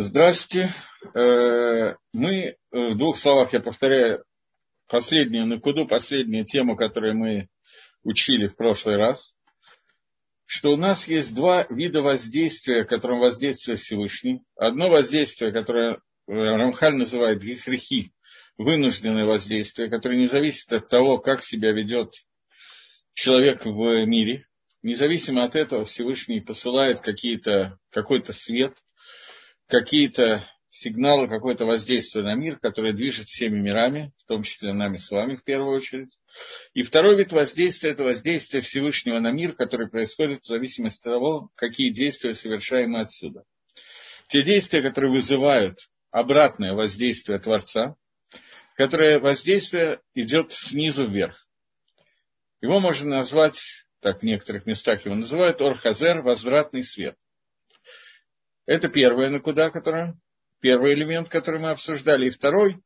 Здравствуйте. Э, мы, э, в двух словах я повторяю последнюю накуду, последнюю тему, которую мы учили в прошлый раз, что у нас есть два вида воздействия, которым воздействует Всевышний. Одно воздействие, которое э, Рамхаль называет гехрихи, вынужденное воздействие, которое не зависит от того, как себя ведет человек в мире. Независимо от этого Всевышний посылает какой-то свет – какие-то сигналы, какое-то воздействие на мир, которое движет всеми мирами, в том числе нами с вами в первую очередь. И второй вид воздействия – это воздействие Всевышнего на мир, которое происходит в зависимости от того, какие действия совершаем мы отсюда. Те действия, которые вызывают обратное воздействие Творца, которое воздействие идет снизу вверх. Его можно назвать, так в некоторых местах его называют, орхазер, возвратный свет – это первая накуда, которая, первый элемент, который мы обсуждали. И второй,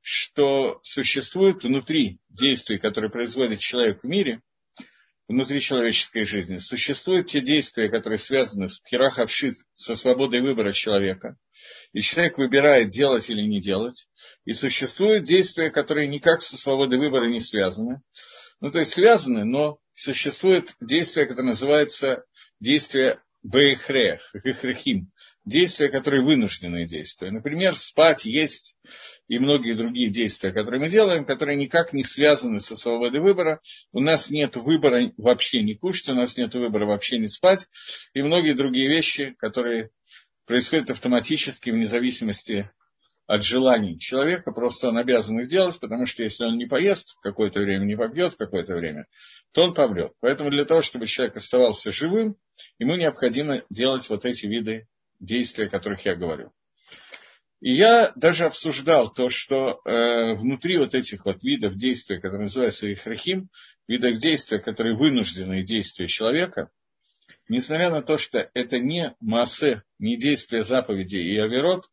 что существует внутри действий, которые производит человек в мире, внутри человеческой жизни, существуют те действия, которые связаны с пхерахавшит, со свободой выбора человека. И человек выбирает, делать или не делать. И существуют действия, которые никак со свободой выбора не связаны. Ну, то есть связаны, но существует действие, которое называется действие бейхрех, гехрехим, действия, которые вынужденные действия. Например, спать, есть и многие другие действия, которые мы делаем, которые никак не связаны со свободой выбора. У нас нет выбора вообще не кушать, у нас нет выбора вообще не спать, и многие другие вещи, которые происходят автоматически вне зависимости от желаний человека, просто он обязан их делать, потому что если он не поест какое-то время, не попьет какое-то время, то он помрет. Поэтому для того, чтобы человек оставался живым, ему необходимо делать вот эти виды действия, о которых я говорю. И я даже обсуждал то, что э, внутри вот этих вот видов действия, которые называются ихрахим, видов действия, которые вынужденные действия человека, несмотря на то, что это не массе, не действия заповедей и аверот,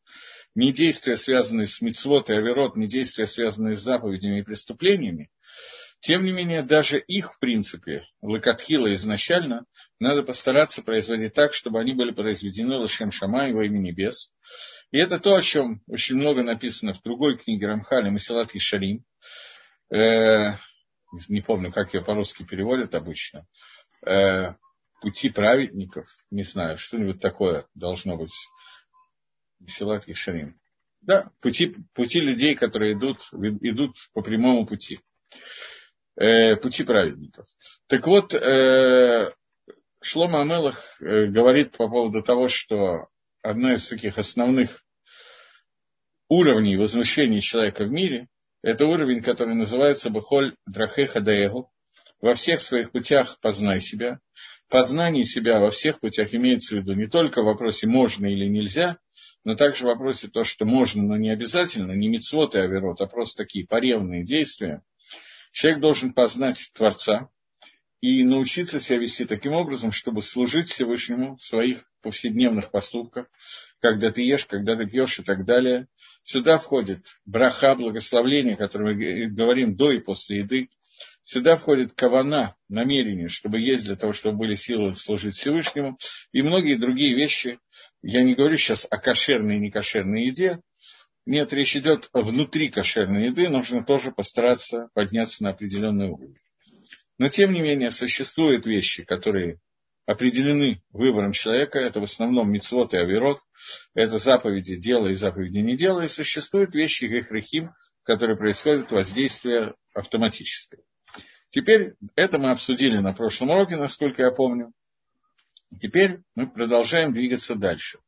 не действия, связанные с мицвод и аверот, не действия, связанные с заповедями и преступлениями, тем не менее, даже их, в принципе, лакатхила изначально, надо постараться производить так, чтобы они были произведены Лашем Шамай во имя небес. И это то, о чем очень много написано в другой книге Рамхали Масилат Ишарим. Э, не помню, как ее по-русски переводят обычно. Э, пути праведников, не знаю, что-нибудь такое должно быть. Масилат Ишарим. Да, пути, пути людей, которые идут, идут по прямому пути э, пути праведников. Так вот, э, Шлома Амелах э, говорит по поводу того, что одно из таких основных уровней возмущения человека в мире – это уровень, который называется Бахоль Драхеха Даэгу. Во всех своих путях познай себя. Познание себя во всех путях имеется в виду не только в вопросе можно или нельзя, но также в вопросе то, что можно, но не обязательно, не мецвод и аверот, а просто такие поревные действия – Человек должен познать Творца и научиться себя вести таким образом, чтобы служить Всевышнему в своих повседневных поступках, когда ты ешь, когда ты пьешь и так далее. Сюда входит браха, благословление, которое мы говорим до и после еды. Сюда входит кавана, намерение, чтобы есть для того, чтобы были силы служить Всевышнему, и многие другие вещи. Я не говорю сейчас о кошерной и некошерной еде, нет, речь идет внутри кошерной еды, нужно тоже постараться подняться на определенный уровень. Но, тем не менее, существуют вещи, которые определены выбором человека, это в основном мицвод и аверот, это заповеди дела и заповеди не дела, и существуют вещи гехрахим, которые происходят воздействие автоматическое. Теперь это мы обсудили на прошлом уроке, насколько я помню. Теперь мы продолжаем двигаться дальше.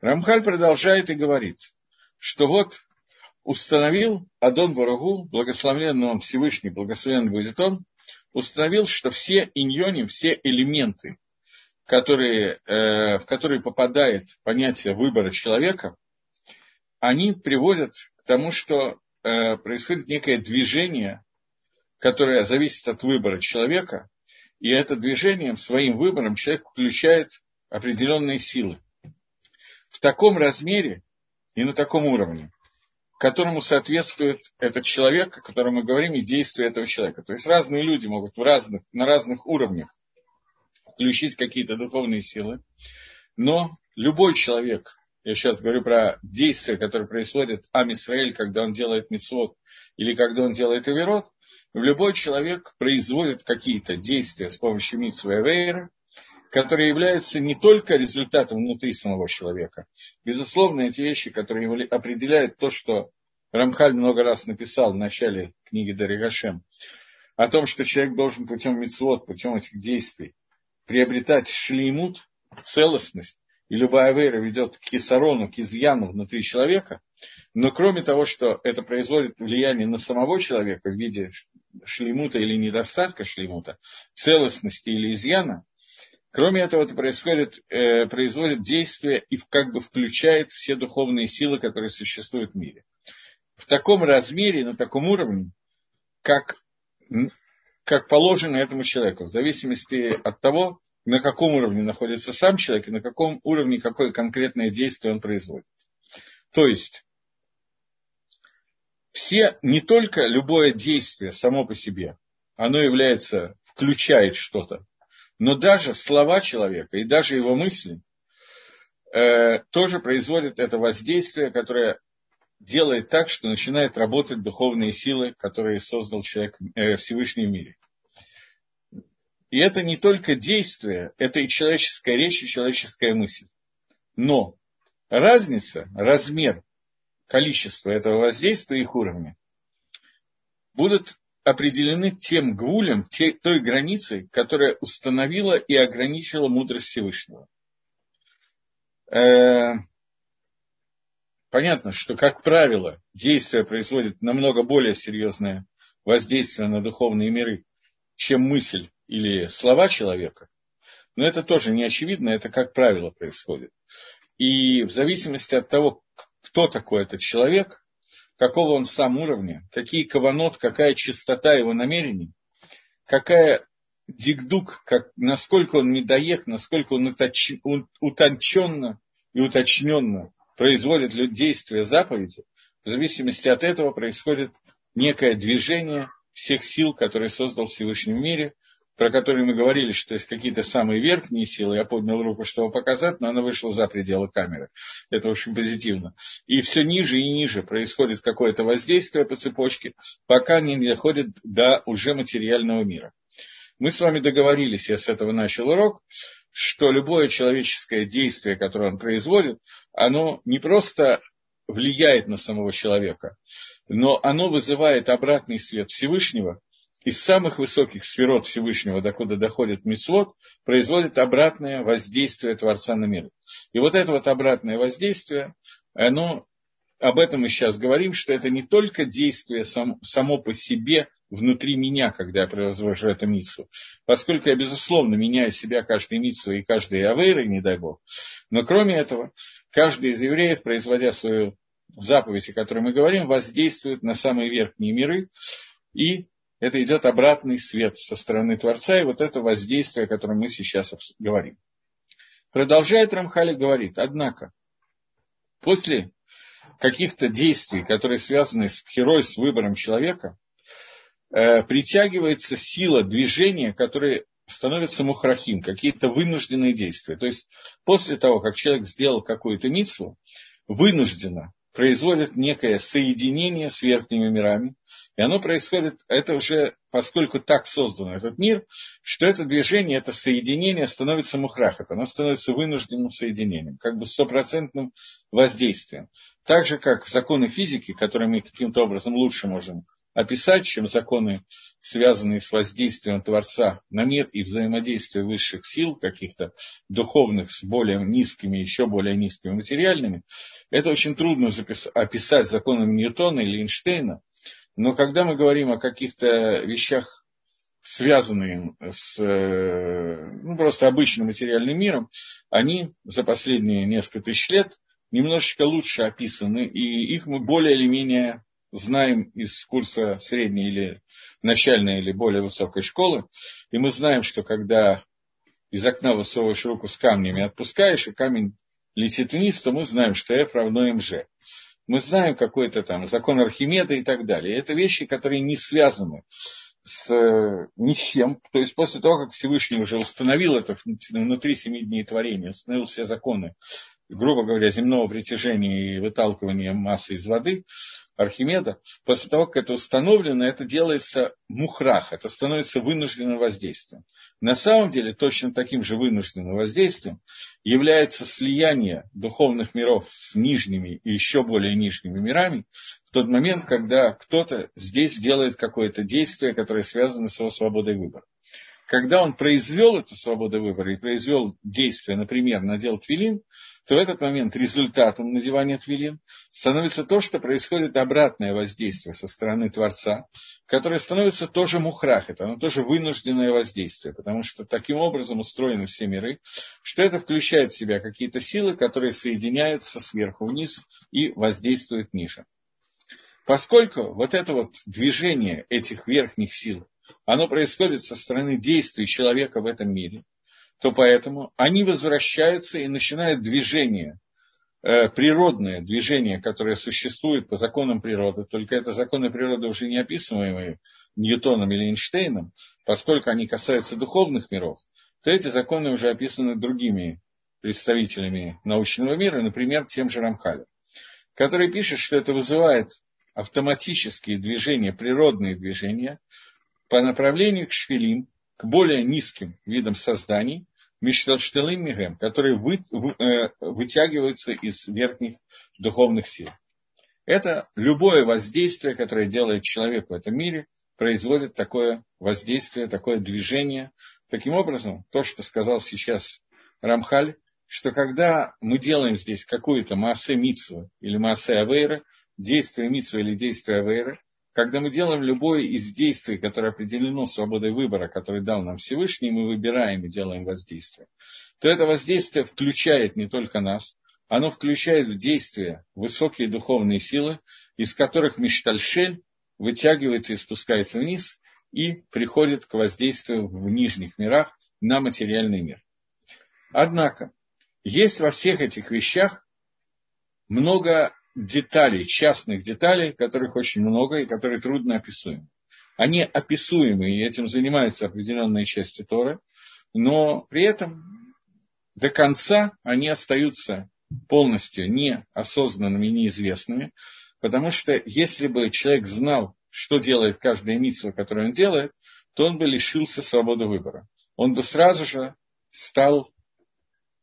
Рамхаль продолжает и говорит – что вот установил Адон Барагу, благословенный он Всевышний, благословенный будет он, установил, что все иньони, все элементы, которые, э, в которые попадает понятие выбора человека, они приводят к тому, что э, происходит некое движение, которое зависит от выбора человека, и это движением, своим выбором человек включает определенные силы. В таком размере, и на таком уровне, которому соответствует этот человек, о котором мы говорим, и действия этого человека. То есть разные люди могут в разных, на разных уровнях включить какие-то духовные силы, но любой человек я сейчас говорю про действия, которые происходят Ам Исраэль, когда он делает митцвот, или когда он делает Аверот, любой человек производит какие-то действия с помощью митцвы Авейра, которые являются не только результатом внутри самого человека. Безусловно, эти вещи, которые определяют то, что Рамхаль много раз написал в начале книги Даригашем, о том, что человек должен путем мицвод, путем этих действий приобретать шлеймут, целостность, и любая вера ведет к кисарону, к изъяну внутри человека, но кроме того, что это производит влияние на самого человека в виде шлеймута или недостатка шлеймута, целостности или изъяна, кроме этого это происходит, э, производит действие и как бы включает все духовные силы, которые существуют в мире. В таком размере, на таком уровне, как как положено этому человеку, в зависимости от того, на каком уровне находится сам человек и на каком уровне какое конкретное действие он производит. То есть, все, не только любое действие само по себе, оно является, включает что-то, но даже слова человека и даже его мысли э, тоже производят это воздействие, которое делает так, что начинают работать духовные силы, которые создал человек э, Всевышний мире. И это не только действие, это и человеческая речь, и человеческая мысль. Но разница, размер, количество этого воздействия и их уровня будут определены тем гвулем, той границей, которая установила и ограничила мудрость Всевышнего. Э, Понятно, что, как правило, действие производит намного более серьезное воздействие на духовные миры, чем мысль или слова человека. Но это тоже не очевидно, это как правило происходит. И в зависимости от того, кто такой этот человек, какого он сам уровня, какие каванот, какая чистота его намерений, какая дигдук, как, насколько он медоех, насколько он утонченно и уточненно производит действие заповеди, в зависимости от этого происходит некое движение всех сил, которые создал Всевышний в мире, про которые мы говорили, что есть какие-то самые верхние силы. Я поднял руку, чтобы показать, но она вышла за пределы камеры. Это очень позитивно. И все ниже и ниже происходит какое-то воздействие по цепочке, пока не доходит до уже материального мира. Мы с вами договорились, я с этого начал урок, что любое человеческое действие, которое он производит, оно не просто влияет на самого человека, но оно вызывает обратный свет Всевышнего, из самых высоких сферот Всевышнего, докуда доходит Мицвод, производит обратное воздействие Творца на мир. И вот это вот обратное воздействие, оно, об этом мы сейчас говорим, что это не только действие сам, само по себе внутри меня, когда я произвожу эту митсу. Поскольку я, безусловно, меняю себя каждой митсу и каждой авейрой, не дай бог. Но кроме этого, каждый из евреев, производя свою заповедь, о которой мы говорим, воздействует на самые верхние миры, и это идет обратный свет со стороны Творца, и вот это воздействие, о котором мы сейчас говорим. Продолжает Рамхали говорит, однако, после каких-то действий, которые связаны с херой, с выбором человека, Э, притягивается сила движения, которые становятся мухрахим, какие-то вынужденные действия. То есть после того, как человек сделал какую-то митсу, вынужденно производит некое соединение с верхними мирами, и оно происходит, это уже, поскольку так создан этот мир, что это движение, это соединение становится мухрахат, оно становится вынужденным соединением, как бы стопроцентным воздействием. Так же, как законы физики, которые мы каким-то образом лучше можем описать, чем законы, связанные с воздействием Творца на мир и взаимодействие высших сил, каких-то духовных с более низкими, еще более низкими материальными, это очень трудно описать законами Ньютона или Эйнштейна, но когда мы говорим о каких-то вещах, связанных с ну, просто обычным материальным миром, они за последние несколько тысяч лет немножечко лучше описаны, и их мы более или менее знаем из курса средней или начальной или более высокой школы, и мы знаем, что когда из окна высовываешь руку с камнями, отпускаешь, и камень летит вниз, то мы знаем, что F равно МЖ. Мы знаем какой-то там закон Архимеда и так далее. Это вещи, которые не связаны с э, ни с чем. То есть после того, как Всевышний уже установил это внутри семи дней творения, установил все законы грубо говоря, земного притяжения и выталкивания массы из воды, Архимеда, после того, как это установлено, это делается мухрах, это становится вынужденным воздействием. На самом деле, точно таким же вынужденным воздействием является слияние духовных миров с нижними и еще более нижними мирами в тот момент, когда кто-то здесь делает какое-то действие, которое связано с его свободой выбора. Когда он произвел эту свободу выбора и произвел действие, например, надел твилин, то в этот момент результатом надевания твилин становится то, что происходит обратное воздействие со стороны Творца, которое становится тоже мухрах, это оно тоже вынужденное воздействие, потому что таким образом устроены все миры, что это включает в себя какие-то силы, которые соединяются сверху вниз и воздействуют ниже. Поскольку вот это вот движение этих верхних сил, оно происходит со стороны действий человека в этом мире – то поэтому они возвращаются и начинают движение, э, природное движение, которое существует по законам природы, только это законы природы уже не описываемые Ньютоном или Эйнштейном, поскольку они касаются духовных миров, то эти законы уже описаны другими представителями научного мира, например, тем же Рамхалем, который пишет, что это вызывает автоматические движения, природные движения по направлению к швелим, к более низким видам созданий, Мишталштелым Мигем, которые вы, э, вытягиваются из верхних духовных сил. Это любое воздействие, которое делает человек в этом мире, производит такое воздействие, такое движение. Таким образом, то, что сказал сейчас Рамхаль, что когда мы делаем здесь какую-то массе митсу или массе авейра, действие митсу или действие авейра, когда мы делаем любое из действий, которое определено свободой выбора, который дал нам Всевышний, мы выбираем и делаем воздействие, то это воздействие включает не только нас, оно включает в действие высокие духовные силы, из которых Миштальшель вытягивается и спускается вниз и приходит к воздействию в нижних мирах на материальный мир. Однако, есть во всех этих вещах много деталей, частных деталей, которых очень много и которые трудно описуемы. Они описуемы, и этим занимаются определенные части Торы, но при этом до конца они остаются полностью неосознанными, неизвестными, потому что если бы человек знал, что делает каждая митсва, которую он делает, то он бы лишился свободы выбора. Он бы сразу же стал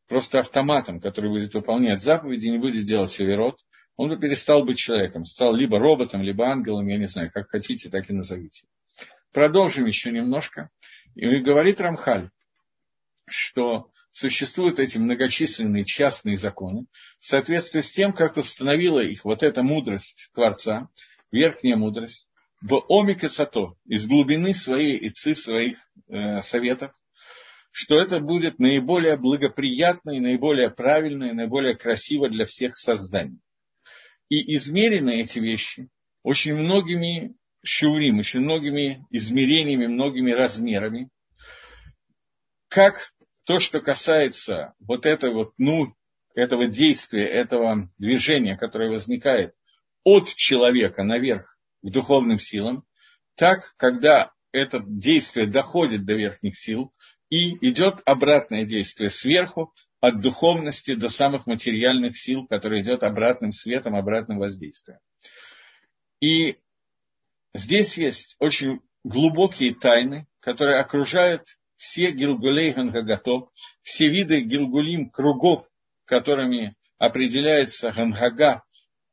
просто автоматом, который будет выполнять заповеди, не будет делать северот, он бы перестал быть человеком, стал либо роботом, либо ангелом, я не знаю, как хотите, так и назовите. Продолжим еще немножко. И говорит Рамхаль, что существуют эти многочисленные частные законы, в соответствии с тем, как установила их вот эта мудрость Творца, верхняя мудрость, в омике сато, из глубины своей ицы, своих э, советов, что это будет наиболее благоприятно и наиболее правильно и наиболее красиво для всех созданий. И измерены эти вещи очень многими шурим, очень многими измерениями, многими размерами. Как то, что касается вот этого вот, ну, этого действия, этого движения, которое возникает от человека наверх к духовным силам, так, когда это действие доходит до верхних сил и идет обратное действие сверху, от духовности до самых материальных сил, которые идет обратным светом, обратным воздействием. И здесь есть очень глубокие тайны, которые окружают все Гилгулей Гангагатов, все виды Гилгулим кругов, которыми определяется Гангага,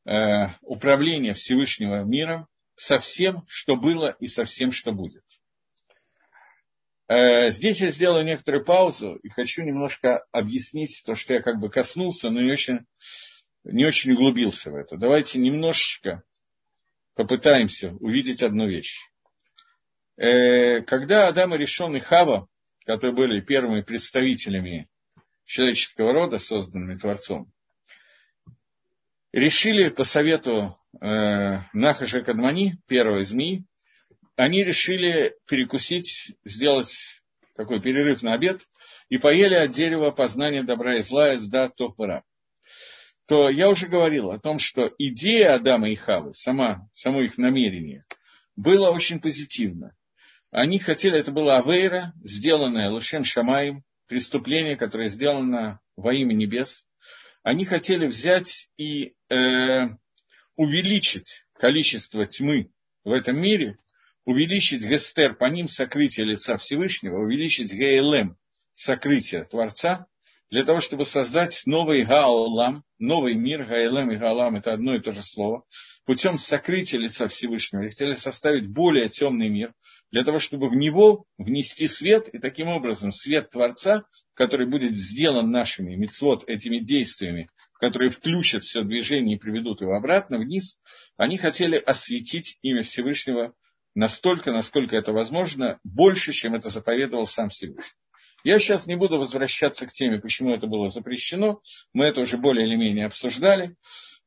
э, управление Всевышнего миром, со всем, что было и со всем, что будет. Э, здесь я сделаю некоторую паузу и хочу немножко объяснить то, что я как бы коснулся, но не очень, не очень углубился в это. Давайте немножечко попытаемся увидеть одну вещь. Э, когда Адам и Решон и Хава, которые были первыми представителями человеческого рода, созданными Творцом, решили по совету э, Нахаша Кадмани, первой змеи, они решили перекусить, сделать такой перерыв на обед, и поели от дерева познания добра и зла из да топора. То я уже говорил о том, что идея Адама и Хавы, сама, само их намерение, было очень позитивно. Они хотели, это была Авейра, сделанная Лушем Шамаем, преступление, которое сделано во имя небес. они хотели взять и э, увеличить количество тьмы в этом мире, увеличить гестер по ним сокрытие лица Всевышнего, увеличить ГЛМ сокрытие Творца, для того, чтобы создать новый Гаолам, новый мир, Гаэлем и Гаолам – это одно и то же слово, путем сокрытия лица Всевышнего. Хотели составить более темный мир, для того, чтобы в него внести свет, и таким образом свет Творца, который будет сделан нашими мицвод, этими действиями, которые включат все движение и приведут его обратно вниз, они хотели осветить имя Всевышнего настолько, насколько это возможно, больше, чем это заповедовал сам Всевышний. Я сейчас не буду возвращаться к теме, почему это было запрещено. Мы это уже более или менее обсуждали.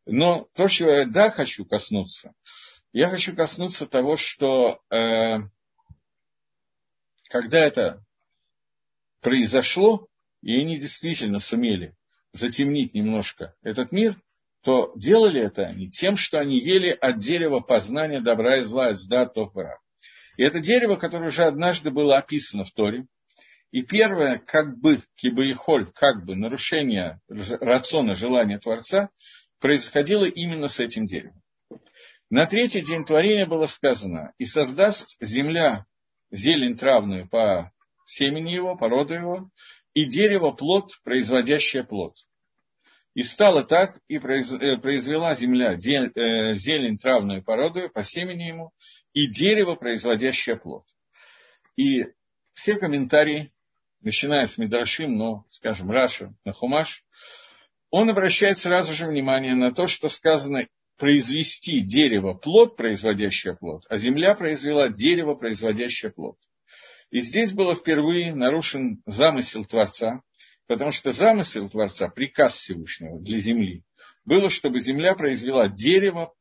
Но то, чего я да хочу коснуться, я хочу коснуться того, что э, когда это произошло, и они действительно сумели затемнить немножко этот мир, то делали это они тем, что они ели от дерева познания добра и зла, зда, тофара. И это дерево, которое уже однажды было описано в Торе, и первое, как бы, кибаихоль, как бы нарушение рациона желания Творца, происходило именно с этим деревом. На третий день творения было сказано, и создаст земля зелень травную по семени его, по роду его, и дерево плод, производящее плод. И стало так, и э, произвела земля э, зелень травную по роду, по семени ему, и дерево, производящее плод. И все комментарии начиная с Мидрашим, но, скажем, Раша, на Хумаш, он обращает сразу же внимание на то, что сказано произвести дерево плод, производящее плод, а земля произвела дерево, производящее плод. И здесь было впервые нарушен замысел Творца, потому что замысел Творца, приказ Всевышнего для земли, было, чтобы земля произвела дерево,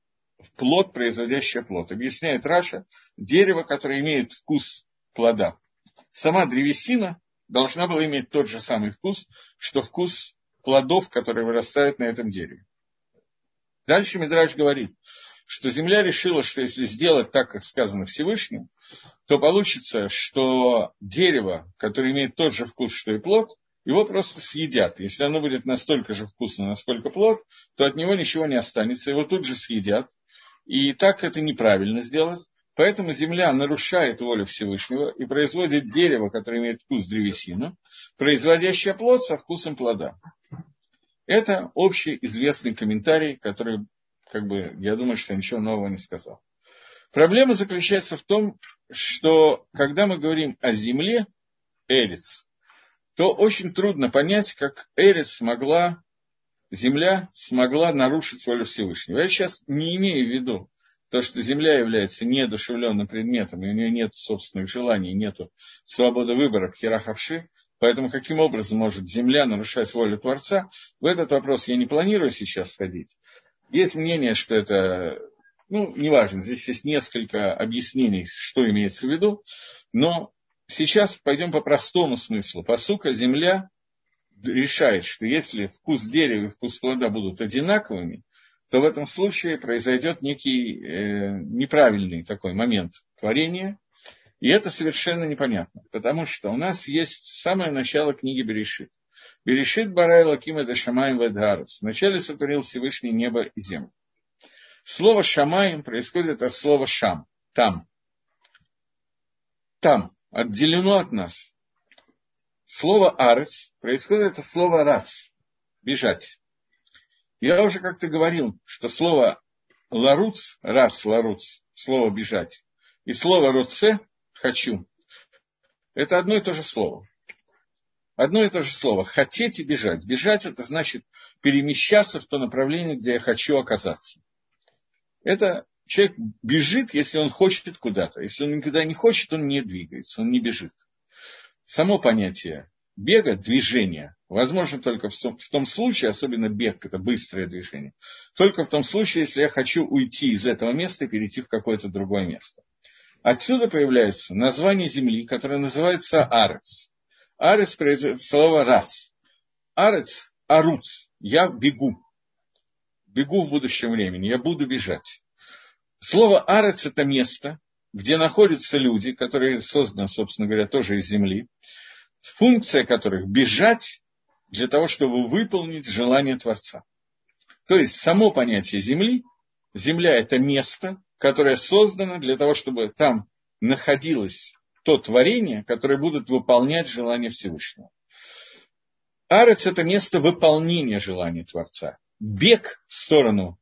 плод, производящее плод. Объясняет Раша, дерево, которое имеет вкус плода. Сама древесина должна была иметь тот же самый вкус, что вкус плодов, которые вырастают на этом дереве. Дальше Мидраш говорит, что земля решила, что если сделать так, как сказано Всевышним, то получится, что дерево, которое имеет тот же вкус, что и плод, его просто съедят. Если оно будет настолько же вкусно, насколько плод, то от него ничего не останется, его тут же съедят. И так это неправильно сделать. Поэтому земля нарушает волю Всевышнего и производит дерево, которое имеет вкус древесины, производящее плод со вкусом плода. Это общий известный комментарий, который, как бы, я думаю, что ничего нового не сказал. Проблема заключается в том, что когда мы говорим о земле, Эрец, то очень трудно понять, как Эрец смогла, земля смогла нарушить волю Всевышнего. Я сейчас не имею в виду то, что Земля является неодушевленным предметом, и у нее нет собственных желаний, нет свободы выбора, херахавши, поэтому каким образом может Земля нарушать волю Творца, в этот вопрос я не планирую сейчас входить. Есть мнение, что это, ну, неважно, здесь есть несколько объяснений, что имеется в виду, но сейчас пойдем по простому смыслу. Посука Земля решает, что если вкус дерева и вкус плода будут одинаковыми, то в этом случае произойдет некий э, неправильный такой момент творения, и это совершенно непонятно, потому что у нас есть самое начало книги Берешит. Берешит Барай Лаким это Шамаем Ведгарец. Вначале сотворил Всевышний небо и землю. Слово Шамаем происходит от слова Шам, там. Там, отделено от нас. Слово Арец происходит от слова Рац, бежать. Я уже как-то говорил, что слово ларуц, раз ларуц, слово бежать, и слово руце, хочу, это одно и то же слово. Одно и то же слово. Хотеть и бежать. Бежать это значит перемещаться в то направление, где я хочу оказаться. Это человек бежит, если он хочет куда-то. Если он никуда не хочет, он не двигается, он не бежит. Само понятие бега, движения, возможно только в том случае, особенно бег, это быстрое движение, только в том случае, если я хочу уйти из этого места и перейти в какое-то другое место. Отсюда появляется название земли, которое называется Арец. Арец произойдет слово раз. Арец, аруц, я бегу. Бегу в будущем времени, я буду бежать. Слово Арец – это место, где находятся люди, которые созданы, собственно говоря, тоже из земли, функция которых бежать, для того, чтобы выполнить желание Творца. То есть само понятие земли, земля – это место, которое создано для того, чтобы там находилось то творение, которое будут выполнять желание Всевышнего. Арец – это место выполнения желаний Творца. Бег в сторону,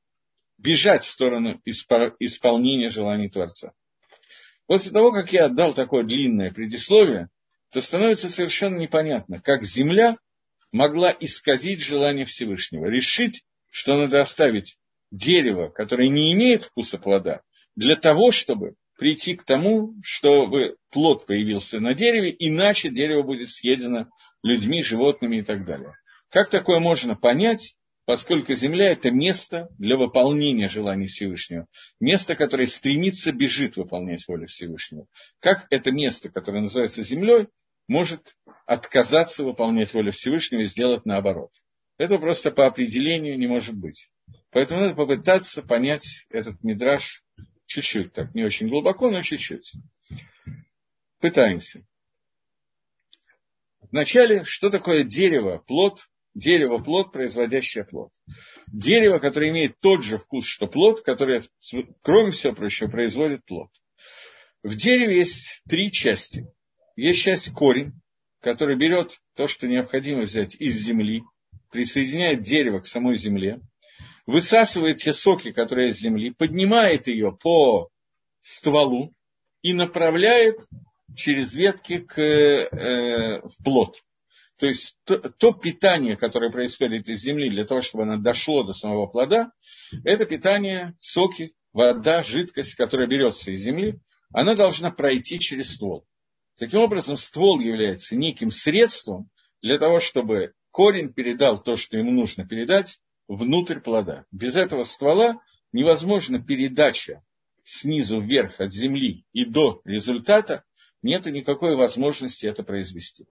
бежать в сторону исполнения желаний Творца. После того, как я отдал такое длинное предисловие, то становится совершенно непонятно, как Земля могла исказить желание Всевышнего, решить, что надо оставить дерево, которое не имеет вкуса плода, для того, чтобы прийти к тому, чтобы плод появился на дереве, иначе дерево будет съедено людьми, животными и так далее. Как такое можно понять, поскольку земля – это место для выполнения желаний Всевышнего, место, которое стремится, бежит выполнять волю Всевышнего. Как это место, которое называется землей, может отказаться выполнять волю Всевышнего и сделать наоборот? Это просто по определению не может быть. Поэтому надо попытаться понять этот мидраж чуть-чуть, так не очень глубоко, но чуть-чуть. Пытаемся. Вначале, что такое дерево, плод, дерево, плод, производящее плод. Дерево, которое имеет тот же вкус, что плод, которое, кроме всего прочего, производит плод. В дереве есть три части. Есть часть корень, который берет то, что необходимо взять из земли, присоединяет дерево к самой земле, высасывает те соки, которые из земли, поднимает ее по стволу и направляет через ветки к, э, в плод. То есть то, то питание, которое происходит из земли для того, чтобы оно дошло до самого плода, это питание, соки, вода, жидкость, которая берется из земли, она должна пройти через ствол. Таким образом, ствол является неким средством для того, чтобы корень передал то, что ему нужно передать, внутрь плода. Без этого ствола невозможна передача снизу вверх от земли и до результата, нет никакой возможности это произвести.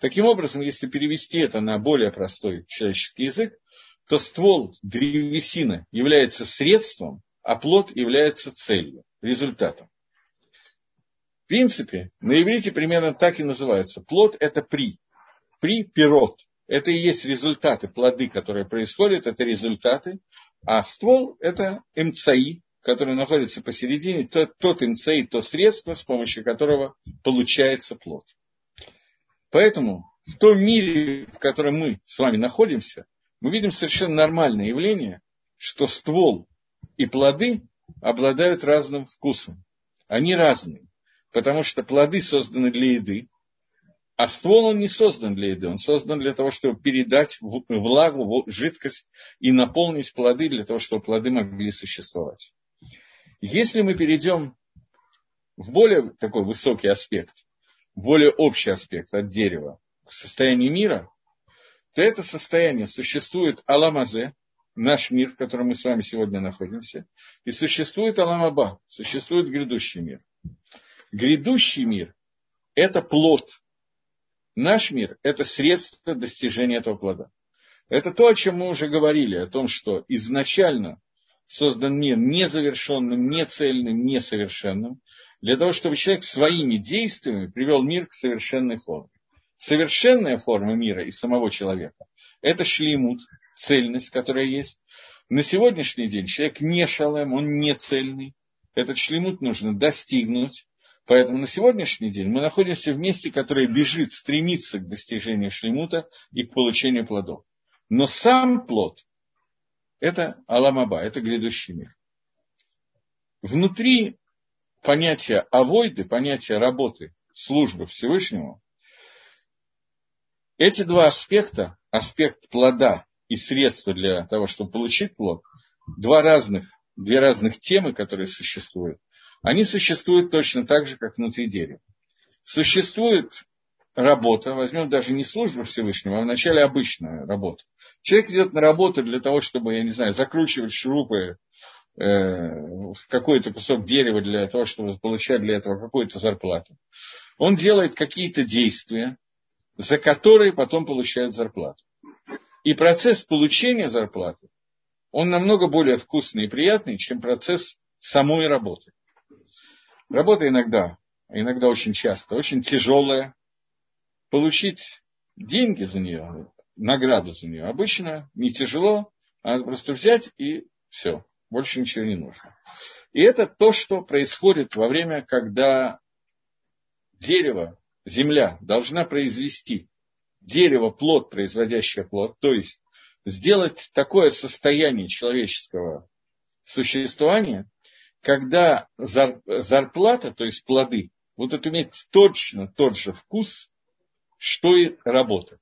Таким образом, если перевести это на более простой человеческий язык, то ствол древесины является средством, а плод является целью, результатом. В принципе, на иврите примерно так и называется. Плод – это при. При – пирот. Это и есть результаты, плоды, которые происходят, это результаты. А ствол – это МЦАИ, который находится посередине, тот, тот инцей, то средство, с помощью которого получается плод. Поэтому в том мире, в котором мы с вами находимся, мы видим совершенно нормальное явление, что ствол и плоды обладают разным вкусом. Они разные, потому что плоды созданы для еды, а ствол он не создан для еды, он создан для того, чтобы передать влагу, жидкость и наполнить плоды для того, чтобы плоды могли существовать. Если мы перейдем в более такой высокий аспект, более общий аспект от дерева к состоянию мира, то это состояние существует Аламазе, наш мир, в котором мы с вами сегодня находимся, и существует Аламаба, существует грядущий мир. Грядущий мир – это плод. Наш мир – это средство достижения этого плода. Это то, о чем мы уже говорили, о том, что изначально создан мир незавершенным, нецельным, несовершенным, для того, чтобы человек своими действиями привел мир к совершенной форме. Совершенная форма мира и самого человека – это шлеймут, цельность, которая есть. На сегодняшний день человек не шалем, он не цельный. Этот шлемут нужно достигнуть. Поэтому на сегодняшний день мы находимся в месте, которое бежит, стремится к достижению шлемута и к получению плодов. Но сам плод это Аламаба, это грядущий мир. Внутри понятия авойды, понятия работы, службы Всевышнему, эти два аспекта, аспект плода и средства для того, чтобы получить плод, два разных, две разных темы, которые существуют, они существуют точно так же, как внутри дерева. Существует работа, возьмем даже не службу Всевышнего, а вначале обычная работа. Человек идет на работу для того, чтобы, я не знаю, закручивать шурупы какой-то кусок дерева для того, чтобы получать для этого какую-то зарплату. Он делает какие-то действия, за которые потом получает зарплату. И процесс получения зарплаты, он намного более вкусный и приятный, чем процесс самой работы. Работа иногда, иногда очень часто, очень тяжелая, получить деньги за нее награду за нее. Обычно не тяжело, а просто взять и все, больше ничего не нужно. И это то, что происходит во время, когда дерево, земля должна произвести дерево, плод, производящее плод, то есть сделать такое состояние человеческого существования, когда зарплата, то есть плоды, будут иметь точно тот же вкус, что и работа.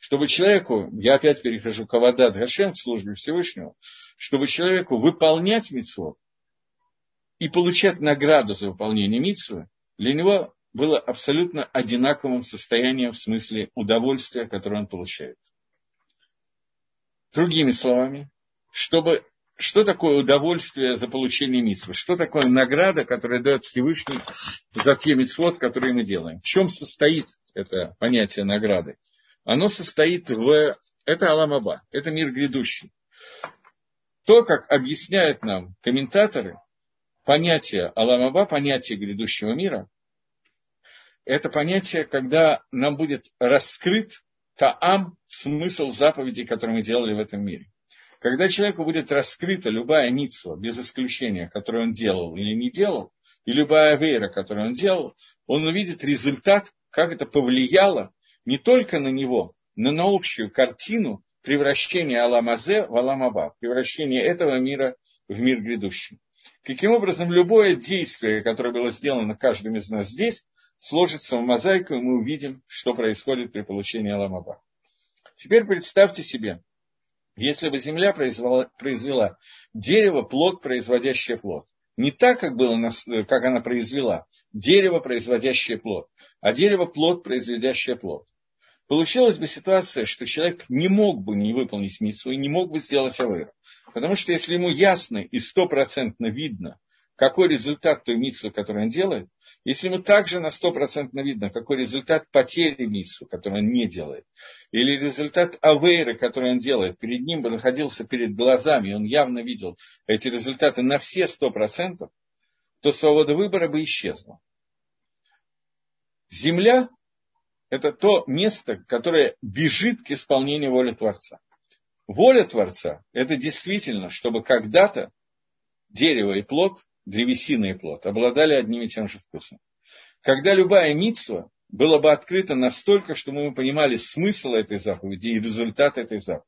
Чтобы человеку, я опять перехожу к Авадат Гашем в службе Всевышнего, чтобы человеку выполнять митцвот и получать награду за выполнение митцвы, для него было абсолютно одинаковым состоянием в смысле удовольствия, которое он получает. Другими словами, чтобы что такое удовольствие за получение митцвы? Что такое награда, которая дает Всевышний за те митцвот, которые мы делаем? В чем состоит это понятие награды? Оно состоит в... Это Аламаба, это мир грядущий. То, как объясняют нам комментаторы, понятие Аламаба, понятие грядущего мира, это понятие, когда нам будет раскрыт таам, смысл заповедей, которые мы делали в этом мире. Когда человеку будет раскрыта любая митсва, без исключения, которую он делал или не делал, и любая вера, которую он делал, он увидит результат, как это повлияло не только на него, но на общую картину превращения Аламазе в Аламаба, превращения этого мира в мир грядущий. Каким образом любое действие, которое было сделано каждым из нас здесь, сложится в мозаику, и мы увидим, что происходит при получении Аламаба. Теперь представьте себе, если бы земля произвела, произвела дерево, плод, производящее плод. Не так, как, было, как она произвела, дерево, производящее плод, а дерево, плод, производящее плод. Получилась бы ситуация, что человек не мог бы не выполнить митсу и не мог бы сделать авейру. Потому что если ему ясно и стопроцентно видно, какой результат той митсу, которую он делает, если ему также на стопроцентно видно, какой результат потери миссу, который он не делает, или результат авейры, который он делает, перед ним бы находился перед глазами, и он явно видел эти результаты на все сто процентов, то свобода выбора бы исчезла. Земля – это то место, которое бежит к исполнению воли Творца. Воля Творца – это действительно, чтобы когда-то дерево и плод древесина и плод, обладали одним и тем же вкусом. Когда любая митсва была бы открыта настолько, что мы понимали смысл этой заповеди и результат этой заповеди.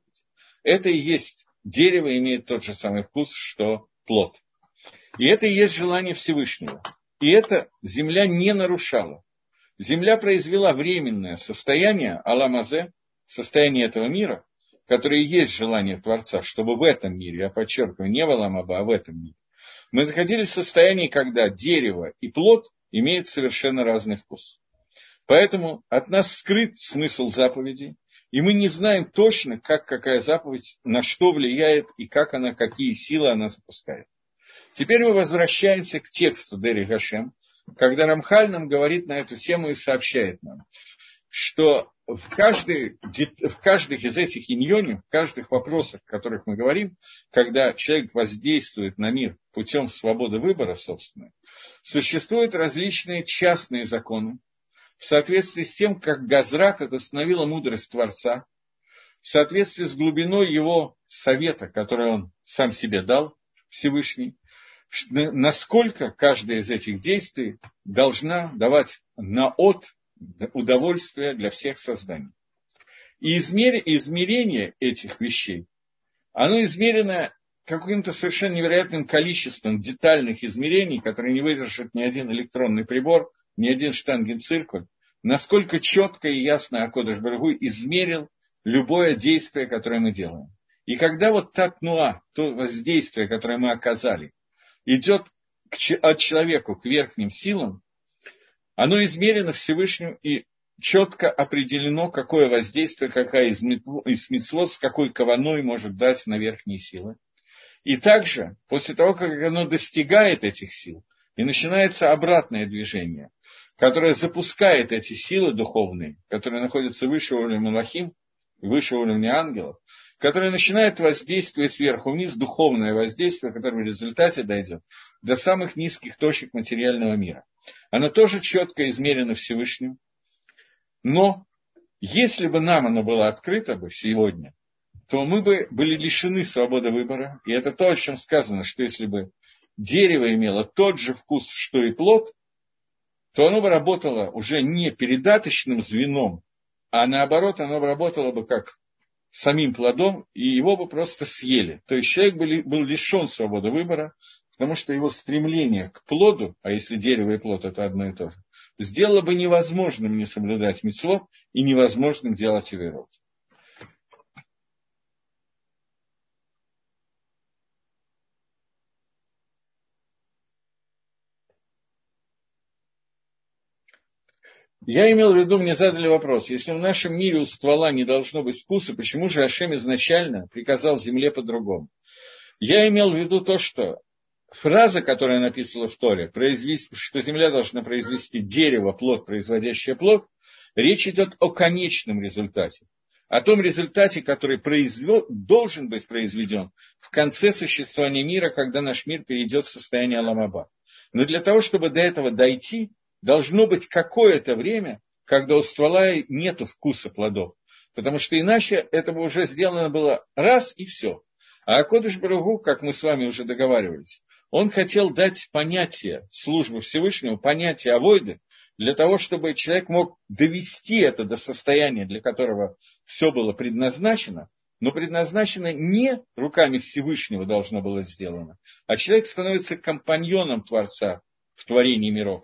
Это и есть дерево имеет тот же самый вкус, что плод. И это и есть желание Всевышнего. И это земля не нарушала. Земля произвела временное состояние Аламазе, состояние этого мира, которое есть желание Творца, чтобы в этом мире, я подчеркиваю, не в Аламаба, а в этом мире, мы находились в состоянии, когда дерево и плод имеют совершенно разный вкус. Поэтому от нас скрыт смысл заповеди, и мы не знаем точно, как какая заповедь на что влияет и как она, какие силы она запускает. Теперь мы возвращаемся к тексту Дери Гашем, когда Рамхаль нам говорит на эту тему и сообщает нам, что в, каждой, в каждых из этих иньонов, в каждых вопросах, о которых мы говорим, когда человек воздействует на мир путем свободы выбора собственной, существуют различные частные законы, в соответствии с тем, как Газра, как установила мудрость Творца, в соответствии с глубиной его совета, который он сам себе дал, Всевышний, насколько каждое из этих действий должна давать на от удовольствие для всех созданий. И измерение этих вещей, оно измерено каким-то совершенно невероятным количеством детальных измерений, которые не выдержит ни один электронный прибор, ни один штангенциркуль, насколько четко и ясно Акодыш Баргу измерил любое действие, которое мы делаем. И когда вот та тнуа, то воздействие, которое мы оказали, идет от человека к верхним силам, оно измерено Всевышним и четко определено, какое воздействие, какая из, митцвот, с какой кованой может дать на верхние силы. И также, после того, как оно достигает этих сил, и начинается обратное движение, которое запускает эти силы духовные, которые находятся выше уровня Малахим, выше уровня ангелов, которое начинает воздействие сверху вниз, духовное воздействие, которое в результате дойдет до самых низких точек материального мира. Оно тоже четко измерено Всевышним, но Если бы нам оно было открыто бы сегодня, то мы бы были лишены свободы выбора. И это то, о чем сказано, что если бы дерево имело тот же вкус, что и плод, то оно бы работало уже не передаточным звеном, а наоборот, оно бы работало бы как самим плодом, и его бы просто съели. То есть человек был лишен свободы выбора, потому что его стремление к плоду, а если дерево и плод это одно и то же, сделало бы невозможным не соблюдать митцвот и невозможным делать иверот. Я имел в виду, мне задали вопрос, если в нашем мире у ствола не должно быть вкуса, почему же Ашем изначально приказал земле по-другому? Я имел в виду то, что фраза, которая написана в Торе, что земля должна произвести дерево, плод, производящее плод, речь идет о конечном результате. О том результате, который произвел, должен быть произведен в конце существования мира, когда наш мир перейдет в состояние Аламаба. Но для того, чтобы до этого дойти, должно быть какое-то время, когда у ствола нет вкуса плодов. Потому что иначе это бы уже сделано было раз и все. А Акодыш Баругу, как мы с вами уже договаривались, он хотел дать понятие службы Всевышнего, понятие авойды, для того, чтобы человек мог довести это до состояния, для которого все было предназначено, но предназначено не руками Всевышнего должно было сделано, а человек становится компаньоном Творца в творении миров.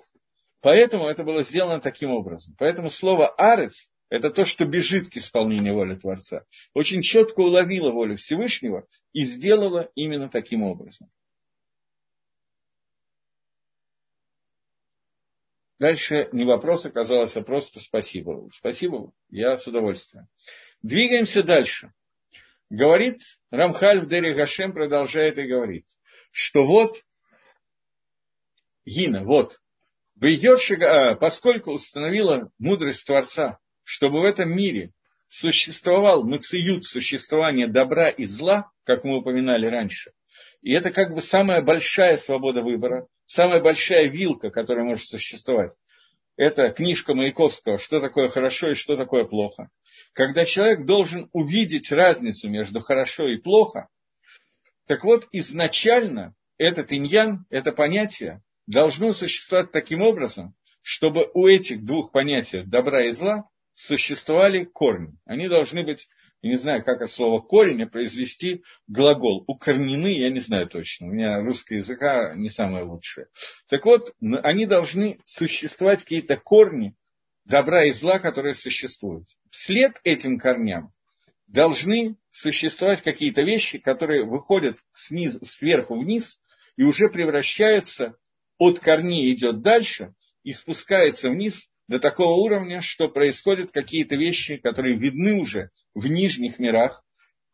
Поэтому это было сделано таким образом. Поэтому слово «арец» – это то, что бежит к исполнению воли Творца. Очень четко уловило волю Всевышнего и сделала именно таким образом. Дальше не вопрос оказалось, а просто спасибо. Спасибо, я с удовольствием. Двигаемся дальше. Говорит Рамхаль в Дере Гашем, продолжает и говорит, что вот, Гина, вот, поскольку установила мудрость Творца, чтобы в этом мире существовал мациют существования добра и зла, как мы упоминали раньше, и это как бы самая большая свобода выбора, самая большая вилка, которая может существовать. Это книжка Маяковского «Что такое хорошо и что такое плохо». Когда человек должен увидеть разницу между хорошо и плохо, так вот изначально этот иньян, это понятие, должно существовать таким образом, чтобы у этих двух понятий добра и зла существовали корни. Они должны быть, я не знаю, как от слова корень произвести глагол. Укорнены, я не знаю точно. У меня русский языка не самое лучшее. Так вот, они должны существовать какие-то корни добра и зла, которые существуют. Вслед этим корням должны существовать какие-то вещи, которые выходят снизу, сверху вниз и уже превращаются от корней идет дальше и спускается вниз до такого уровня, что происходят какие-то вещи, которые видны уже в нижних мирах,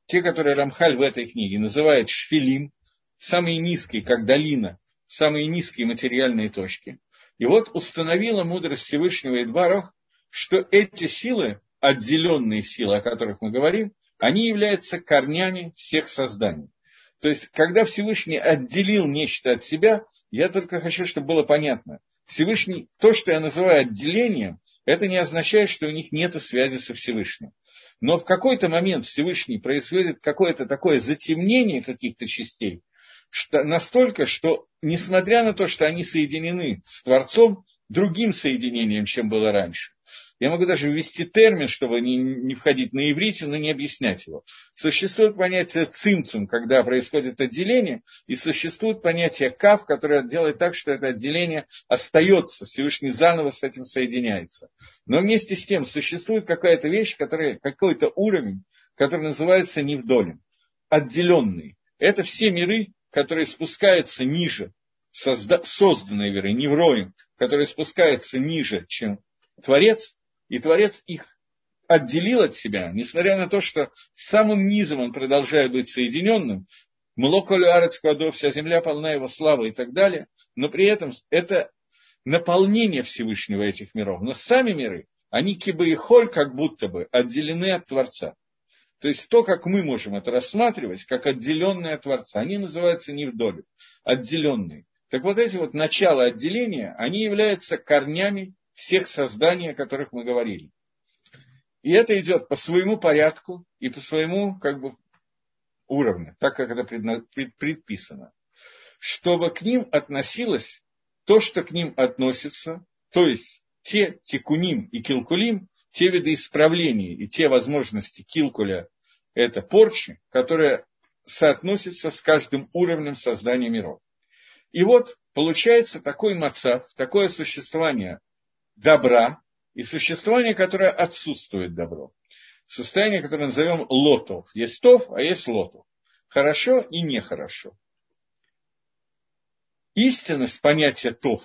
те, которые Рамхаль в этой книге называет шфилим, самые низкие, как долина, самые низкие материальные точки. И вот установила мудрость Всевышнего Эдбаров, что эти силы, отделенные силы, о которых мы говорим, они являются корнями всех созданий. То есть, когда Всевышний отделил нечто от себя, я только хочу, чтобы было понятно. Всевышний, то, что я называю отделением, это не означает, что у них нет связи со Всевышним. Но в какой-то момент Всевышний происходит какое-то такое затемнение каких-то частей, что, настолько, что, несмотря на то, что они соединены с Творцом, другим соединением, чем было раньше, я могу даже ввести термин, чтобы не, не входить на иврите, но не объяснять его. Существует понятие цимцум, когда происходит отделение, и существует понятие кав, которое делает так, что это отделение остается, Всевышний заново с этим соединяется. Но вместе с тем существует какая-то вещь, которая, какой-то уровень, который называется невдолем, отделенный. Это все миры, которые спускаются ниже, созда- созданные миры, невроем, которые спускаются ниже, чем Творец, и Творец их отделил от себя, несмотря на то, что самым низом он продолжает быть соединенным, Млоколю Арец Кладов, вся земля полна его славы и так далее, но при этом это наполнение Всевышнего этих миров. Но сами миры, они киба и холь как будто бы отделены от Творца. То есть то, как мы можем это рассматривать, как отделенные от Творца, они называются не в долю, отделенные. Так вот эти вот начала отделения, они являются корнями всех созданий, о которых мы говорили. И это идет по своему порядку и по своему как бы, уровню, так как это предписано. Чтобы к ним относилось то, что к ним относится, то есть те тикуним и килкулим, те виды исправлений и те возможности килкуля, это порчи, которые соотносятся с каждым уровнем создания миров. И вот получается такой мацав, такое существование добра и существование, которое отсутствует добро. Состояние, которое назовем лотов. Есть тов, а есть лотов. Хорошо и нехорошо. Истинность понятия тов,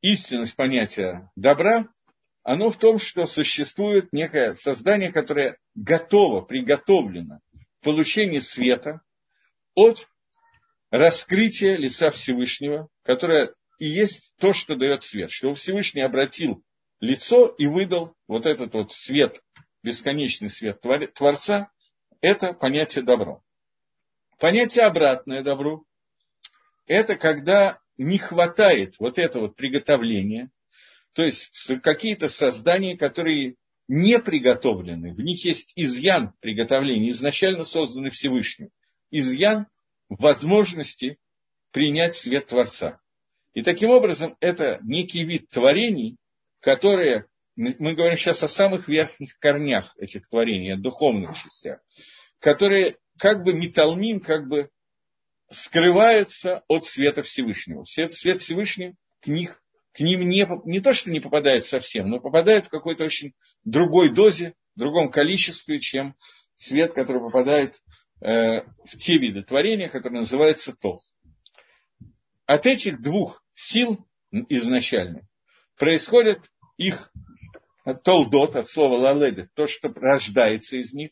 истинность понятия добра, оно в том, что существует некое создание, которое готово, приготовлено к получению света от раскрытия лица Всевышнего, которое и есть то, что дает свет, что Всевышний обратил лицо и выдал вот этот вот свет, бесконечный свет Творца, это понятие добро. Понятие обратное добру – это когда не хватает вот этого вот приготовления, то есть какие-то создания, которые не приготовлены, в них есть изъян приготовления, изначально созданный Всевышним, изъян возможности принять свет Творца. И таким образом это некий вид творений, которые, мы говорим сейчас о самых верхних корнях этих творений, о духовных частях, которые как бы металмин, как бы скрываются от света Всевышнего. Свет, свет Всевышний к, них, к ним не, не то, что не попадает совсем, но попадает в какой-то очень другой дозе, другом количестве, чем свет, который попадает э, в те виды творения, которые называются Тов. От этих двух сил изначально происходит их толдот, от слова лаледы, то, что рождается из них,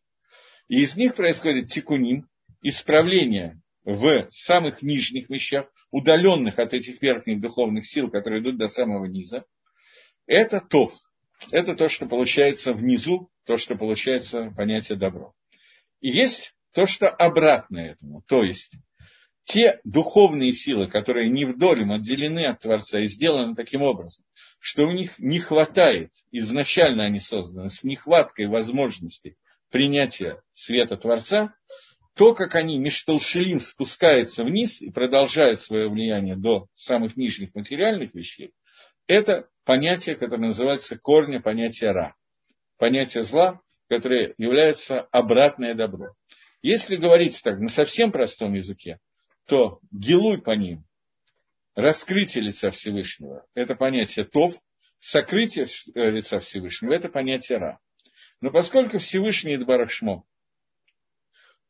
и из них происходит тикуним, исправление в самых нижних вещах, удаленных от этих верхних духовных сил, которые идут до самого низа. Это тов. Это то, что получается внизу, то, что получается понятие добро. И есть то, что обратно этому. То есть те духовные силы, которые не вдоль отделены от Творца и сделаны таким образом, что у них не хватает, изначально они созданы, с нехваткой возможности принятия света Творца, то, как они Мишталшилим спускаются вниз и продолжают свое влияние до самых нижних материальных вещей, это понятие, которое называется корня понятия Ра. Понятие зла, которое является обратное добро. Если говорить так на совсем простом языке, то гилуй по ним, раскрытие лица Всевышнего, это понятие тов, сокрытие лица Всевышнего, это понятие ра. Но поскольку Всевышний Идбарашмо,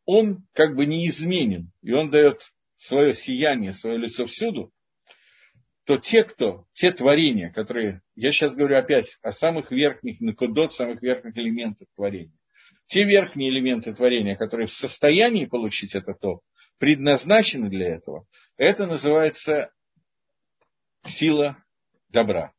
он как бы неизменен, и он дает свое сияние, свое лицо всюду, то те, кто, те творения, которые, я сейчас говорю опять о самых верхних, накудот, самых верхних элементах творения, те верхние элементы творения, которые в состоянии получить это то, предназначены для этого, это называется сила добра.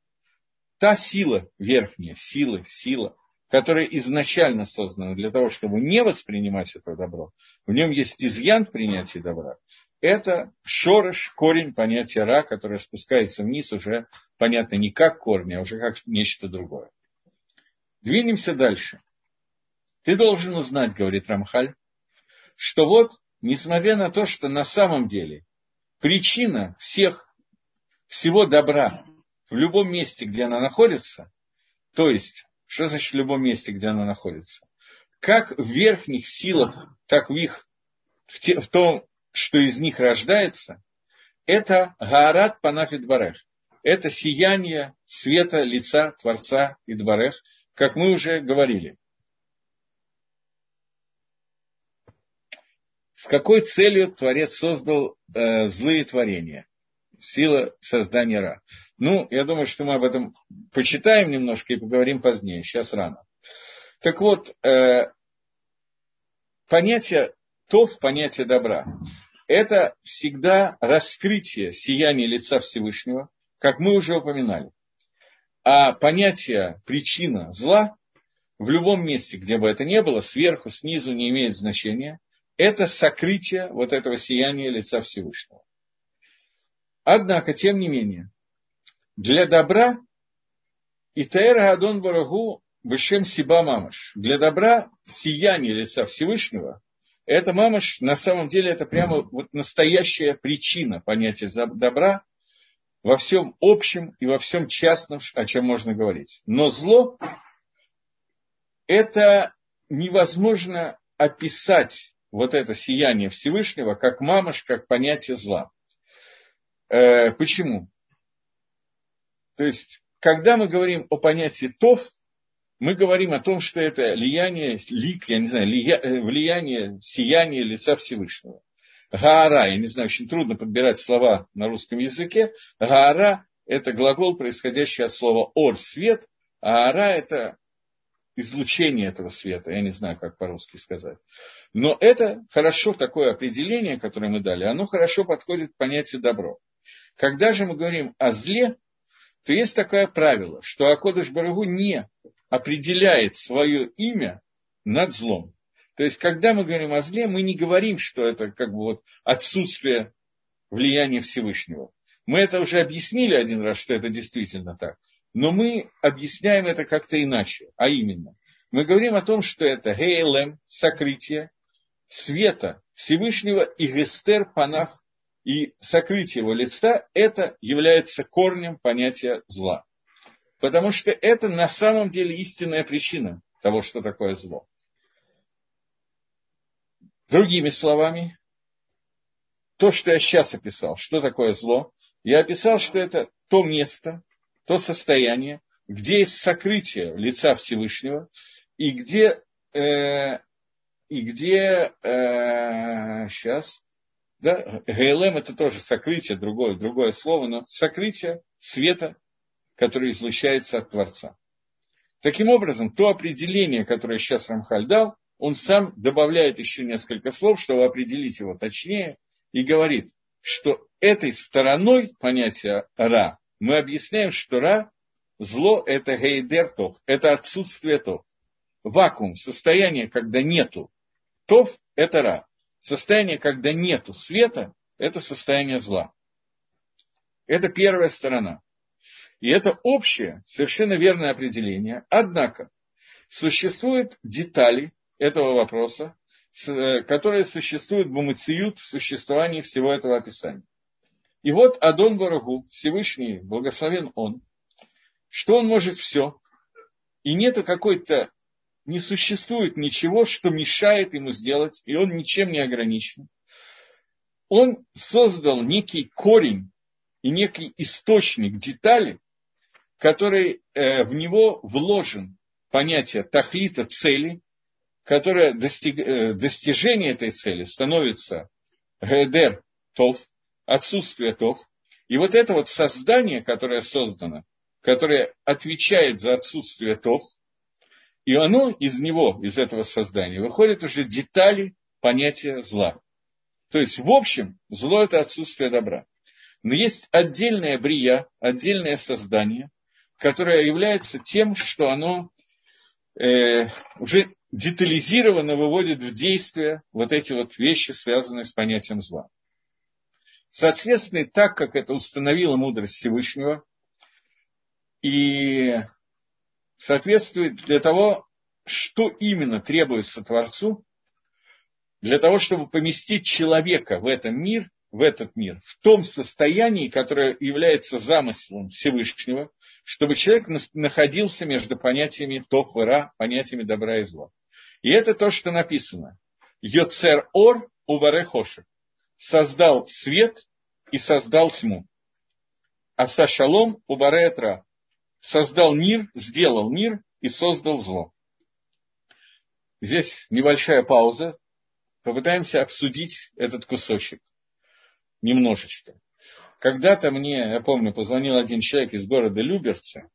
Та сила верхняя, сила, сила, которая изначально создана для того, чтобы не воспринимать это добро, в нем есть изъян в принятии добра, это шорыш, корень понятия ра, которое спускается вниз уже, понятно, не как корень, а уже как нечто другое. Двинемся дальше. Ты должен узнать, говорит Рамхаль, что вот, несмотря на то, что на самом деле причина всех, всего добра в любом месте, где она находится, то есть, что значит в любом месте, где она находится? Как в верхних силах, так в их, в, те, в том, что из них рождается, это Гаарат Панафит Барех. Это сияние света лица Творца Идбарех, как мы уже говорили. С какой целью Творец создал э, злые творения? Сила создания Ра. Ну, я думаю, что мы об этом почитаем немножко и поговорим позднее. Сейчас рано. Так вот, э, понятие тов, понятие добра, это всегда раскрытие сияния лица Всевышнего, как мы уже упоминали. А понятие причина зла в любом месте, где бы это ни было, сверху, снизу, не имеет значения это сокрытие вот этого сияния лица Всевышнего. Однако, тем не менее, для добра и Таэра Адон Барагу Бешем Сиба Мамаш. Для добра сияние лица Всевышнего – это Мамаш, на самом деле, это прямо вот настоящая причина понятия добра во всем общем и во всем частном, о чем можно говорить. Но зло – это невозможно описать вот это сияние Всевышнего как мамаш, как понятие зла. Э, почему? То есть, когда мы говорим о понятии тов, мы говорим о том, что это влияние, лик, я не знаю, э, влияние, сияние лица Всевышнего. Гаара, я не знаю, очень трудно подбирать слова на русском языке. Гаара – это глагол, происходящий от слова ор, свет, а ара – это излучение этого света, я не знаю, как по-русски сказать. Но это хорошо, такое определение, которое мы дали, оно хорошо подходит к понятию добро. Когда же мы говорим о зле, то есть такое правило, что Акодыш Барагу не определяет свое имя над злом. То есть, когда мы говорим о зле, мы не говорим, что это как бы вот отсутствие влияния Всевышнего. Мы это уже объяснили один раз, что это действительно так. Но мы объясняем это как-то иначе. А именно, мы говорим о том, что это гейлем, сокрытие света Всевышнего и гестер панах, и сокрытие его лица, это является корнем понятия зла. Потому что это на самом деле истинная причина того, что такое зло. Другими словами, то, что я сейчас описал, что такое зло, я описал, что это то место, то состояние, где есть сокрытие лица Всевышнего, и где, э, и где э, сейчас, да, ГЛМ это тоже сокрытие, другое, другое слово, но сокрытие света, который излучается от Творца. Таким образом, то определение, которое сейчас Рамхаль дал, он сам добавляет еще несколько слов, чтобы определить его точнее, и говорит, что этой стороной понятия «ра» мы объясняем, что «ра» – зло – это гейдер тов, это отсутствие тов. Вакуум, состояние, когда нету тов – это «ра». Состояние, когда нету света – это состояние зла. Это первая сторона. И это общее, совершенно верное определение. Однако, существуют детали, этого вопроса, э, которые существуют в Мумациют, в существовании всего этого описания. И вот Адон Барагу, Всевышний, благословен Он, что Он может все, и нету какой-то, не существует ничего, что мешает ему сделать, и он ничем не ограничен. Он создал некий корень и некий источник детали, который э, в него вложен понятие тахлита цели, которое достиг, э, достижение этой цели становится гедер тов, отсутствие тов. И вот это вот создание, которое создано, которое отвечает за отсутствие тов, и оно из него, из этого создания, выходят уже детали понятия зла. То есть, в общем, зло – это отсутствие добра. Но есть отдельная брия, отдельное создание, которое является тем, что оно э, уже детализированно выводит в действие вот эти вот вещи, связанные с понятием зла. Соответственно, так как это установила мудрость Всевышнего, и соответствует для того, что именно требуется Творцу, для того, чтобы поместить человека в этот мир, в этот мир, в том состоянии, которое является замыслом Всевышнего, чтобы человек находился между понятиями топ и понятиями добра и зла. И это то, что написано. Йоцер ор убаре хошек. Создал свет и создал тьму. А сашалом убаре этра. Создал мир, сделал мир и создал зло. Здесь небольшая пауза. Попытаемся обсудить этот кусочек. Немножечко. Когда-то мне, я помню, позвонил один человек из города Люберца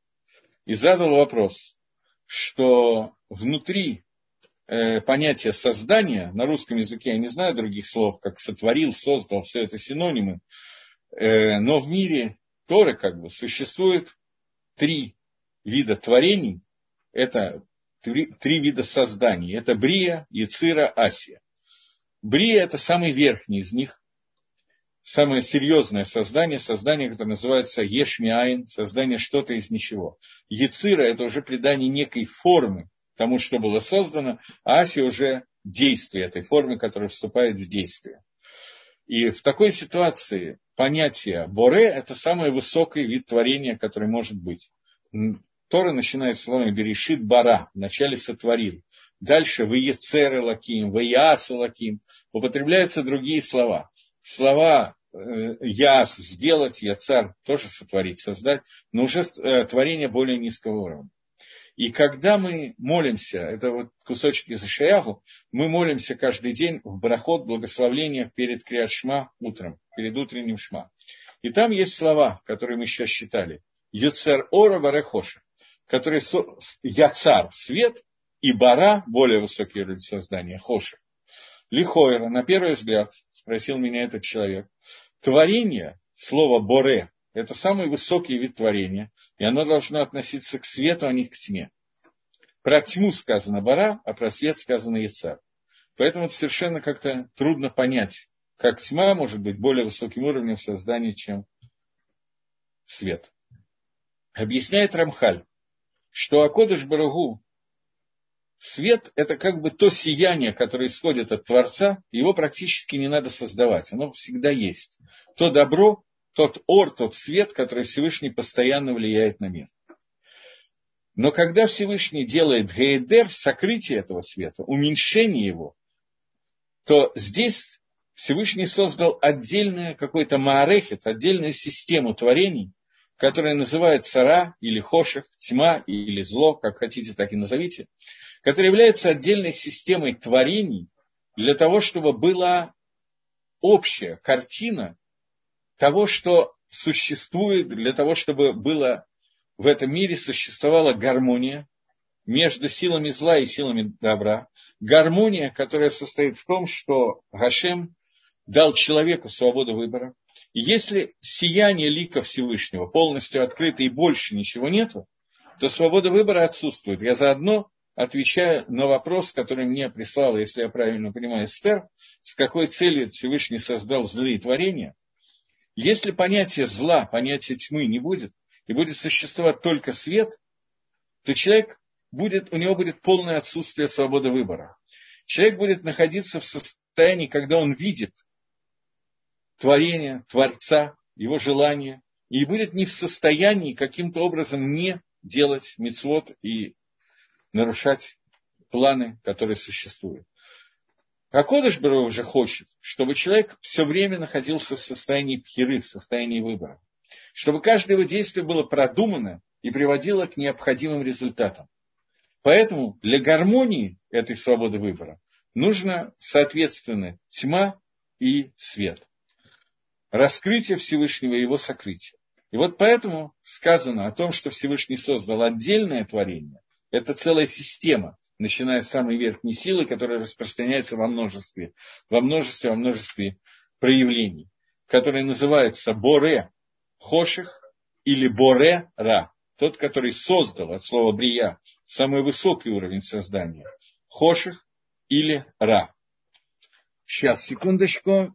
и задал вопрос, что внутри понятие создания, на русском языке я не знаю других слов, как сотворил, создал, все это синонимы, э, но в мире Торы как бы существует три вида творений, это три, три вида созданий, это Брия, Яцира, Асия. Брия – это самый верхний из них. самое серьезное создание, создание, которое называется Ешмиайн, создание что-то из ничего. Яцира – это уже придание некой формы тому, что было создано, а Аси уже действие этой формы, которая вступает в действие. И в такой ситуации понятие Боре – это самый высокий вид творения, который может быть. Тора начинает словами «берешит бара», вначале сотворил. Дальше «веецер лаким», «веяс лаким». Употребляются другие слова. Слова э, «яс» – сделать, «яцар» – тоже сотворить, создать, но уже э, творение более низкого уровня. И когда мы молимся, это вот кусочек из Ишаяху, мы молимся каждый день в брахот благословления перед Криашма утром, перед утренним шма. И там есть слова, которые мы сейчас читали. Юцер ора барехоша, который яцар, свет, и бара, более высокий уровень создания, хоша. Лихойра, на первый взгляд, спросил меня этот человек, творение, слово боре, это самый высокий вид творения, и оно должно относиться к свету, а не к тьме. Про тьму сказано бара, а про свет сказано яцар. Поэтому это совершенно как-то трудно понять, как тьма может быть более высоким уровнем создания, чем свет. Объясняет Рамхаль, что Акодыш Барагу, свет – это как бы то сияние, которое исходит от Творца, его практически не надо создавать, оно всегда есть. То добро, тот ор, тот свет, который Всевышний постоянно влияет на мир. Но когда Всевышний делает гейдер, сокрытие этого света, уменьшение его, то здесь Всевышний создал отдельное какой-то маарехет, отдельную систему творений, которая называется Ра или Хоших, тьма или зло, как хотите, так и назовите, которая является отдельной системой творений для того, чтобы была общая картина того, что существует, для того, чтобы было в этом мире существовала гармония между силами зла и силами добра. Гармония, которая состоит в том, что Гашем дал человеку свободу выбора. И если сияние лика Всевышнего полностью открыто и больше ничего нету, то свобода выбора отсутствует. Я заодно отвечаю на вопрос, который мне прислала, если я правильно понимаю, Эстер, с какой целью Всевышний создал злые творения – если понятие зла, понятие тьмы не будет, и будет существовать только свет, то человек будет, у него будет полное отсутствие свободы выбора. Человек будет находиться в состоянии, когда он видит творение, Творца, его желание, и будет не в состоянии каким-то образом не делать мецвод и нарушать планы, которые существуют. А Кодыш Бару уже хочет, чтобы человек все время находился в состоянии пхиры, в состоянии выбора. Чтобы каждое его действие было продумано и приводило к необходимым результатам. Поэтому для гармонии этой свободы выбора нужно, соответственно, тьма и свет. Раскрытие Всевышнего и его сокрытие. И вот поэтому сказано о том, что Всевышний создал отдельное творение. Это целая система, начиная с самой верхней силы, которая распространяется во множестве, во множестве, во множестве проявлений, которые называются Боре Хоших или Боре Ра. Тот, который создал от слова Брия самый высокий уровень создания. Хоших или Ра. Сейчас, секундочку.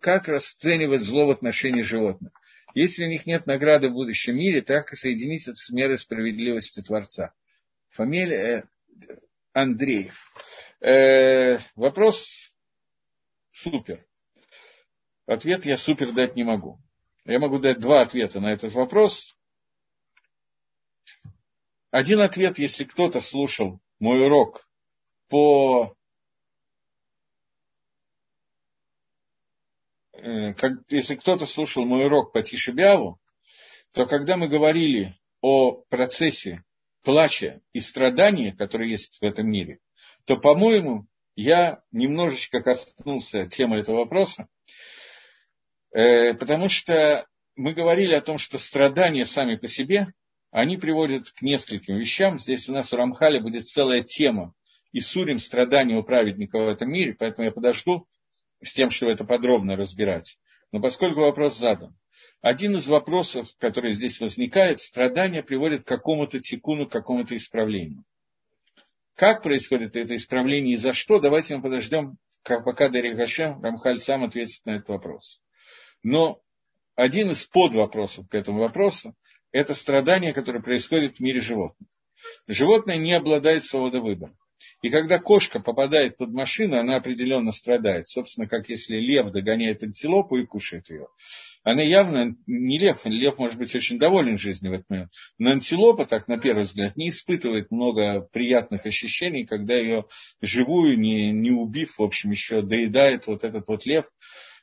Как расценивать зло в отношении животных? Если у них нет награды в будущем мире, так и соединить это с мерой справедливости Творца. Фамилия, Андреев. Э, вопрос супер. Ответ я супер дать не могу. Я могу дать два ответа на этот вопрос. Один ответ, если кто-то слушал мой урок по э, как, если кто-то слушал мой урок по Тишебиаву, то когда мы говорили о процессе плача и страдания, которые есть в этом мире, то, по-моему, я немножечко коснулся темы этого вопроса, э, потому что мы говорили о том, что страдания сами по себе, они приводят к нескольким вещам. Здесь у нас у Рамхаля будет целая тема и сурим страдания у праведника в этом мире, поэтому я подожду с тем, чтобы это подробно разбирать. Но поскольку вопрос задан, один из вопросов, который здесь возникает, страдания приводят к какому-то тикуну, к какому-то исправлению. Как происходит это исправление и за что, давайте мы подождем, пока Дарья Гашем, Рамхаль сам ответит на этот вопрос. Но один из подвопросов к этому вопросу – это страдание, которое происходит в мире животных. Животное не обладает свободой выбора. И когда кошка попадает под машину, она определенно страдает. Собственно, как если лев догоняет антилопу и кушает ее. Она явно не лев, лев может быть очень доволен жизнью в этот момент. Но антилопа, так на первый взгляд, не испытывает много приятных ощущений, когда ее живую, не, не убив, в общем, еще доедает вот этот вот лев.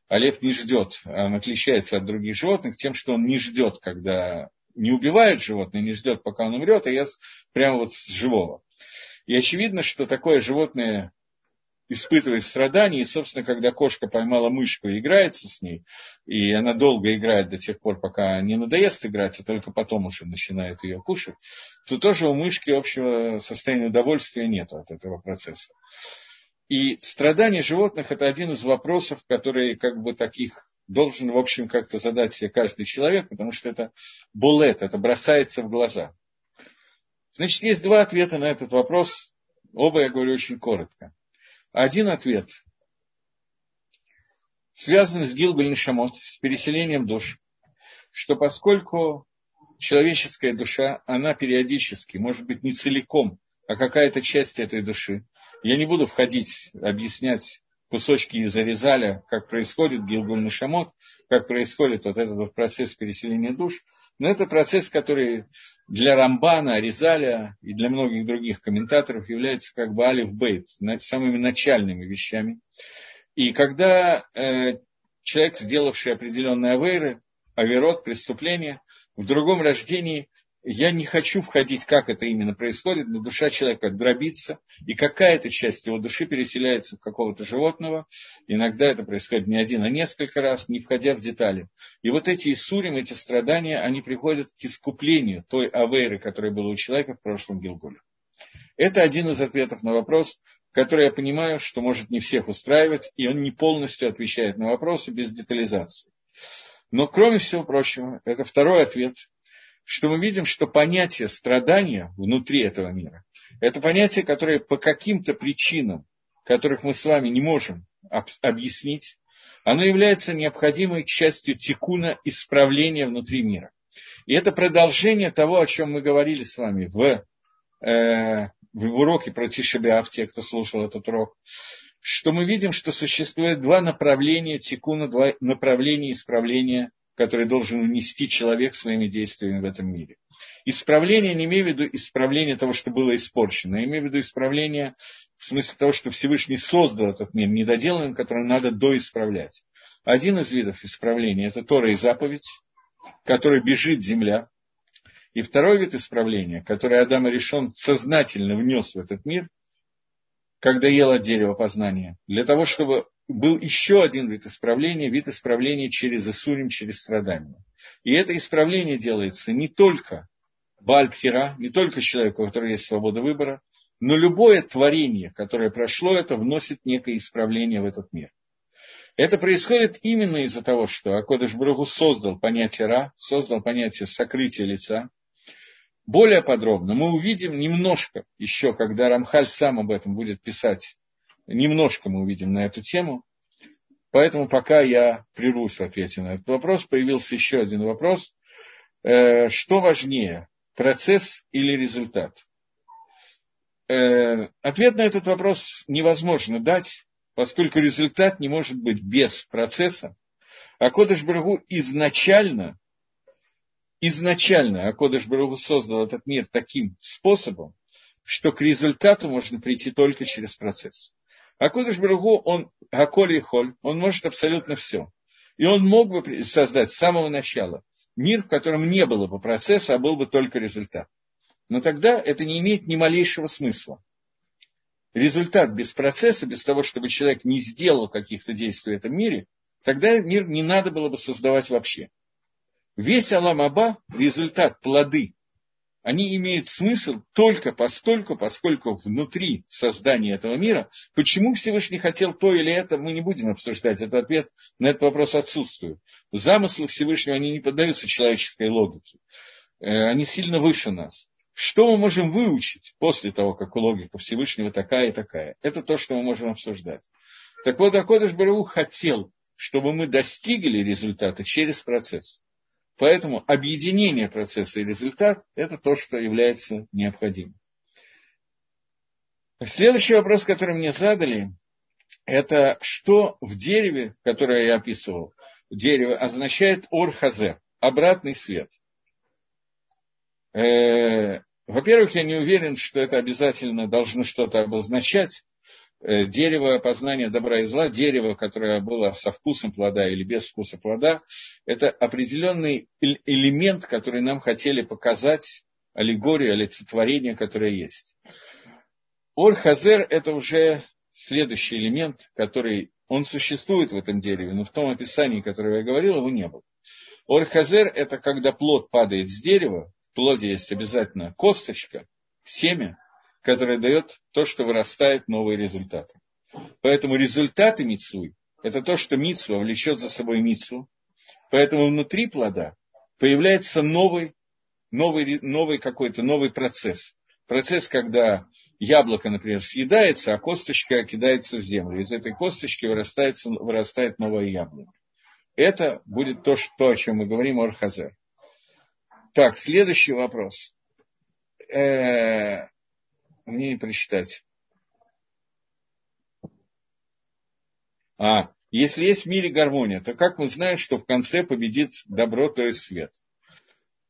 А лев не ждет, он отличается от других животных тем, что он не ждет, когда не убивает животное, не ждет, пока он умрет, а ест прямо вот с живого. И очевидно, что такое животное испытывает страдания, и, собственно, когда кошка поймала мышку и играется с ней, и она долго играет до тех пор, пока не надоест играть, а только потом уже начинает ее кушать, то тоже у мышки общего состояния удовольствия нет от этого процесса. И страдания животных – это один из вопросов, которые как бы таких должен, в общем, как-то задать себе каждый человек, потому что это булет, это бросается в глаза. Значит, есть два ответа на этот вопрос. Оба я говорю очень коротко. Один ответ связан с Гилбель Шамот, с переселением душ, что поскольку человеческая душа, она периодически, может быть, не целиком, а какая-то часть этой души. Я не буду входить, объяснять кусочки из Аризаля, как происходит Гилгуль Шамот, как происходит вот этот вот процесс переселения душ. Но это процесс, который для Рамбана, Аризаля и для многих других комментаторов является как бы алиф бейт, самыми начальными вещами. И когда э, человек, сделавший определенные авейры, аверот, преступление, в другом рождении – я не хочу входить, как это именно происходит, но душа человека дробится, и какая-то часть его души переселяется в какого-то животного. Иногда это происходит не один, а несколько раз, не входя в детали. И вот эти Исурим, эти страдания, они приходят к искуплению той авейры, которая была у человека в прошлом Гилгуле. Это один из ответов на вопрос, который я понимаю, что может не всех устраивать, и он не полностью отвечает на вопросы без детализации. Но кроме всего прочего, это второй ответ – что мы видим, что понятие страдания внутри этого мира, это понятие, которое по каким-то причинам, которых мы с вами не можем объяснить, оно является необходимой частью текуна исправления внутри мира. И это продолжение того, о чем мы говорили с вами в, э, в уроке про Тишебиав, те, кто слушал этот урок, что мы видим, что существует два направления текуна, два направления исправления который должен внести человек своими действиями в этом мире. Исправление не имею в виду исправление того, что было испорчено, а имею в виду исправление в смысле того, что Всевышний создал этот мир недоделанным, который надо доисправлять. Один из видов исправления – это Тора и заповедь, который бежит земля. И второй вид исправления, который Адам решен сознательно внес в этот мир, когда ел от дерева познания, для того, чтобы был еще один вид исправления, вид исправления через Исурим, через страдания. И это исправление делается не только Бальпхира, не только человеку, у которого есть свобода выбора, но любое творение, которое прошло это, вносит некое исправление в этот мир. Это происходит именно из-за того, что Акодыш Брагу создал понятие Ра, создал понятие сокрытия лица. Более подробно мы увидим немножко еще, когда Рамхаль сам об этом будет писать Немножко мы увидим на эту тему. Поэтому пока я прервусь в ответе на этот вопрос, появился еще один вопрос. Э, что важнее, процесс или результат? Э, ответ на этот вопрос невозможно дать, поскольку результат не может быть без процесса. А Кодыш Брагу изначально, изначально Акодыш Брагу создал этот мир таким способом, что к результату можно прийти только через процесс. А Кудыш Баругу, он Гаколи и Холь, он может абсолютно все. И он мог бы создать с самого начала мир, в котором не было бы процесса, а был бы только результат. Но тогда это не имеет ни малейшего смысла. Результат без процесса, без того, чтобы человек не сделал каких-то действий в этом мире, тогда мир не надо было бы создавать вообще. Весь Алам Аба, результат, плоды они имеют смысл только постольку, поскольку внутри создания этого мира, почему Всевышний хотел то или это, мы не будем обсуждать, этот ответ на этот вопрос отсутствует. Замыслы Всевышнего, они не поддаются человеческой логике, э, они сильно выше нас. Что мы можем выучить после того, как логика Всевышнего такая и такая? Это то, что мы можем обсуждать. Так вот, Акодыш Бару хотел, чтобы мы достигли результата через процесс. Поэтому объединение процесса и результат – это то, что является необходимым. Следующий вопрос, который мне задали, это что в дереве, которое я описывал, дерево означает ор-хазер, обратный свет. Э, во-первых, я не уверен, что это обязательно должно что-то обозначать. Э, дерево познания добра и зла, дерево, которое было со вкусом плода или без вкуса плода, это определенный элемент, который нам хотели показать, аллегорию, олицетворение, которое есть. אור חוזר – это уже следующий элемент, который, он существует в этом дереве, но в том описании, которое я говорил, его не было. אור חוזר – это когда плод падает с дерева, в плоде есть обязательно косточка, семя, которое дает то, что вырастает новые результаты. Поэтому результаты мицуй – это то, что мицва влечет за собой мицву. Поэтому внутри плода появляется новый, новый, новый какой-то новый процесс. Процесс, когда яблоко, например, съедается, а косточка кидается в землю. Из этой косточки вырастает, вырастает новое яблоко. Это будет то, что, о чем мы говорим, Орхазер. Так, следующий вопрос. Э, мне не прочитать. А, если есть в мире гармония, то как мы знаем, что в конце победит добро, то есть свет?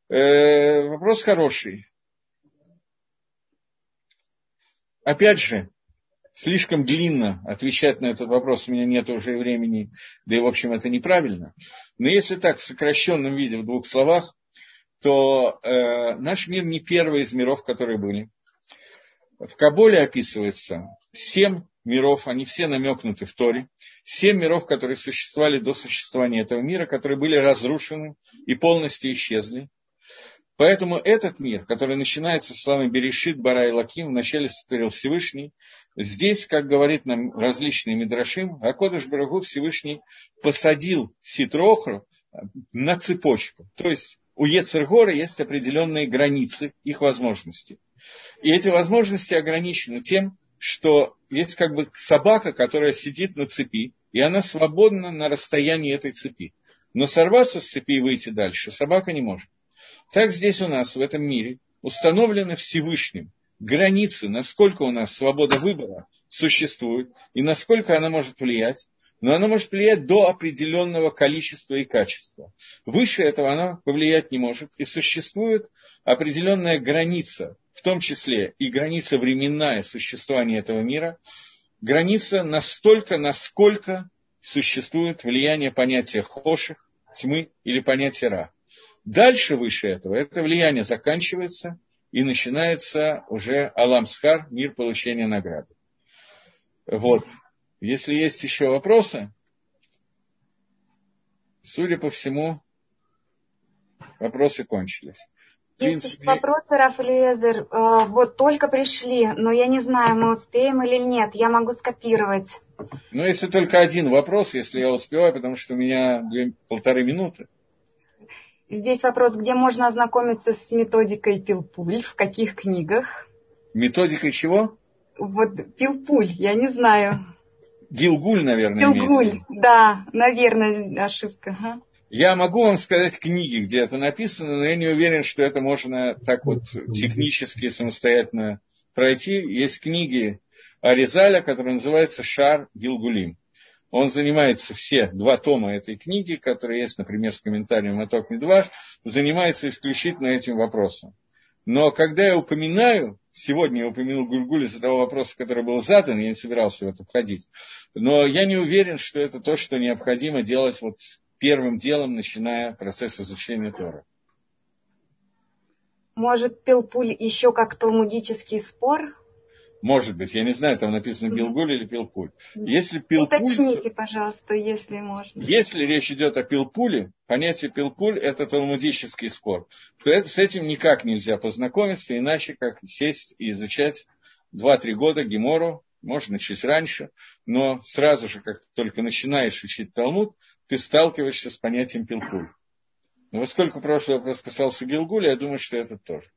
Э, вопрос хороший. Опять же, слишком длинно отвечать на этот вопрос, у меня нет уже времени, да и, в общем, это неправильно. Но если так, в сокращенном виде, в двух словах, то э, наш мир не первый из миров, которые были. В Каболе описывается семь миров, они все намекнуты в Торе. Семь миров, которые существовали до существования этого мира, которые были разрушены и полностью исчезли. Поэтому этот мир, который начинается словами Берешит, Бара и Лаким, вначале сотворил Всевышний, здесь, как говорит нам различные Мидрашим, Акодыш Барагу Всевышний посадил Ситрохру на цепочку. То есть у Ецергора есть определенные границы их возможностей. И эти возможности ограничены тем, что есть как бы собака, которая сидит на цепи, и она свободна на расстоянии этой цепи. Но сорваться с цепи и выйти дальше собака не может. Так здесь у нас, в этом мире, установлены Всевышним границы, насколько у нас свобода выбора существует, и насколько она может влиять, но она может влиять до определенного количества и качества. Выше этого она повлиять не может, и существует определенная граница, в том числе и граница временная существования этого мира, граница настолько, насколько существует влияние понятия хоших, тьмы или понятия ра. Дальше выше этого это влияние заканчивается, и начинается уже Аламсхар, мир получения награды. Вот. Если есть еще вопросы, судя по всему, вопросы кончились. Есть принципе... вопросы, Рафалиезер. Э, вот только пришли, но я не знаю, мы успеем или нет. Я могу скопировать. Ну, если только один вопрос, если я успеваю, потому что у меня две, полторы минуты. Здесь вопрос, где можно ознакомиться с методикой Пилпуль, в каких книгах? Методикой чего? Вот Пилпуль, я не знаю. Гилгуль, наверное, Гилгуль, да, наверное, ошибка. Ага. Я могу вам сказать книги, где это написано, но я не уверен, что это можно так вот технически самостоятельно пройти. Есть книги Аризаля, которые называются «Шар Гилгулим». Он занимается все два тома этой книги, которые есть, например, с комментарием Маток Медваш, занимается исключительно этим вопросом. Но когда я упоминаю, сегодня я упомянул Гульгуль из-за того вопроса, который был задан, я не собирался в это входить, но я не уверен, что это то, что необходимо делать вот первым делом, начиная процесс изучения Тора. Может, Пилпуль еще как талмудический спор может быть, я не знаю, там написано Пилгуль или Пилпуль. Если Пилпуль, Уточните, пожалуйста, если можно. Если речь идет о Пилпуле, понятие Пилпуль – это талмудический спор, то это, с этим никак нельзя познакомиться, иначе как сесть и изучать 2-3 года Гемору, можно чуть раньше, но сразу же, как только начинаешь учить Талмуд, ты сталкиваешься с понятием Пилпуль. Но поскольку прошлый вопрос касался Гилгуля, я думаю, что это тоже.